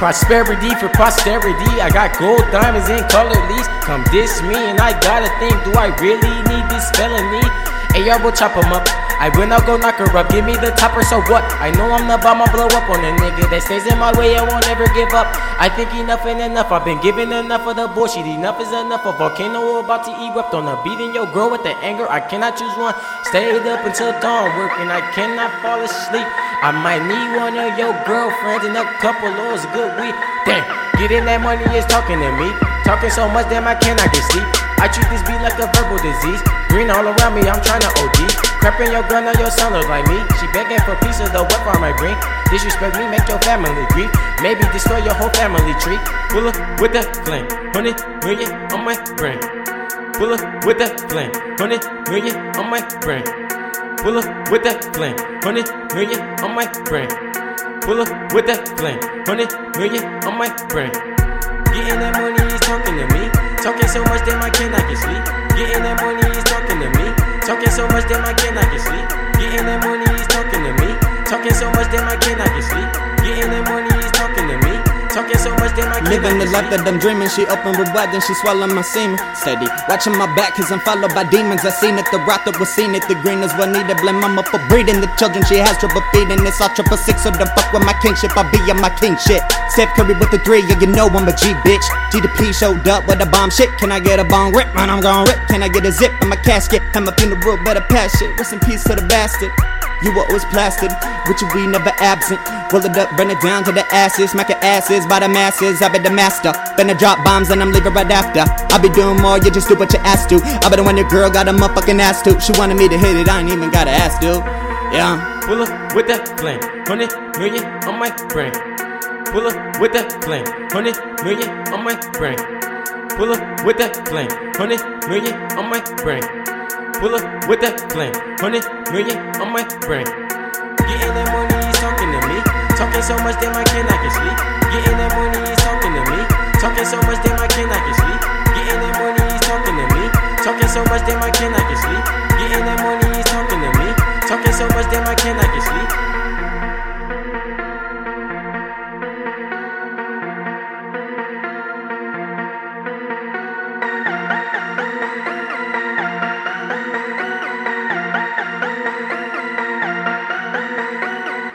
Prosperity for posterity. I got gold diamonds and colored leaves. Come diss me, and I gotta think do I really need this felony? Hey, y'all, we'll chop them up. I will not go knock her up. Give me the topper, so what? I know I'm the bomb, I blow up on a nigga that stays in my way. I won't ever give up. I think enough and enough. I've been giving enough of the bullshit. Enough is enough. A volcano about to erupt on a beating your girl with the anger. I cannot choose one. Stayed up until dawn working. I cannot fall asleep. I might need one of your girlfriends and a couple of good weed. Damn, getting that money is talking to me. Talking so much, damn, I cannot get sleep. I treat this beat like a verbal disease. Green all around me, I'm trying to OD. Crapping your girl, now your son looks like me. She begging for pieces of the whip I bring. Disrespect me, make your family grieve. Maybe destroy your whole family tree. Pull up with that flame, hundred million on my brain. Pull up with that flame, hundred million on my brain. Pull up with that flame, hundred million on my brain. Pull up with that flame, hundred million on my brain. Getting that money so much that my I cannot get sleep. Getting that money is talking to me. Talking so much that my I cannot get sleep. Getting that money, he's talking to me. Talking so much that my I cannot get sleep. Living the life that I'm dreaming. She open with wide, then she swallow my semen. Steady, watching my back, cause I'm followed by demons. I seen it, the wrath that was seen it. The green is what needed. Blame mama for breeding the children. She has trouble feeding. It's all triple six, so don't fuck with my kingship. I'll be on my king shit. Steph Curry with the three, yeah, you know I'm a G bitch. GDP showed up with a bomb shit. Can I get a bomb rip? Man, I'm gon' rip. Can I get a zip in my casket? Have my funeral, better pass shit. Rest in peace to the bastard. You were always plastered, with your weed never absent. Roll it up, run it down to the asses, smacking asses by the masses. I be the master, finna drop bombs and I'm leaving right after. I be doing more, you just do what you asked to. I be the one your girl got a motherfucking ass to. She wanted me to hit it, I ain't even got to ask, dude. Yeah. Pull up with that flame, hundred million on my brain. Pull up with that flame, hundred million on my brain. Pull up with that flame, hundred million on my brain. Pull up with that flame, hundred million on my brain. Getting that money, he's talking to me. Talking so much that my I cannot get sleep. Getting that money, he's talking to me. Talking so much that my can I get sleep. Getting that money, he's talking to me. Talking so much that my I cannot get sleep. Getting that money, he's talking to me. Talking so much that my kid I cannot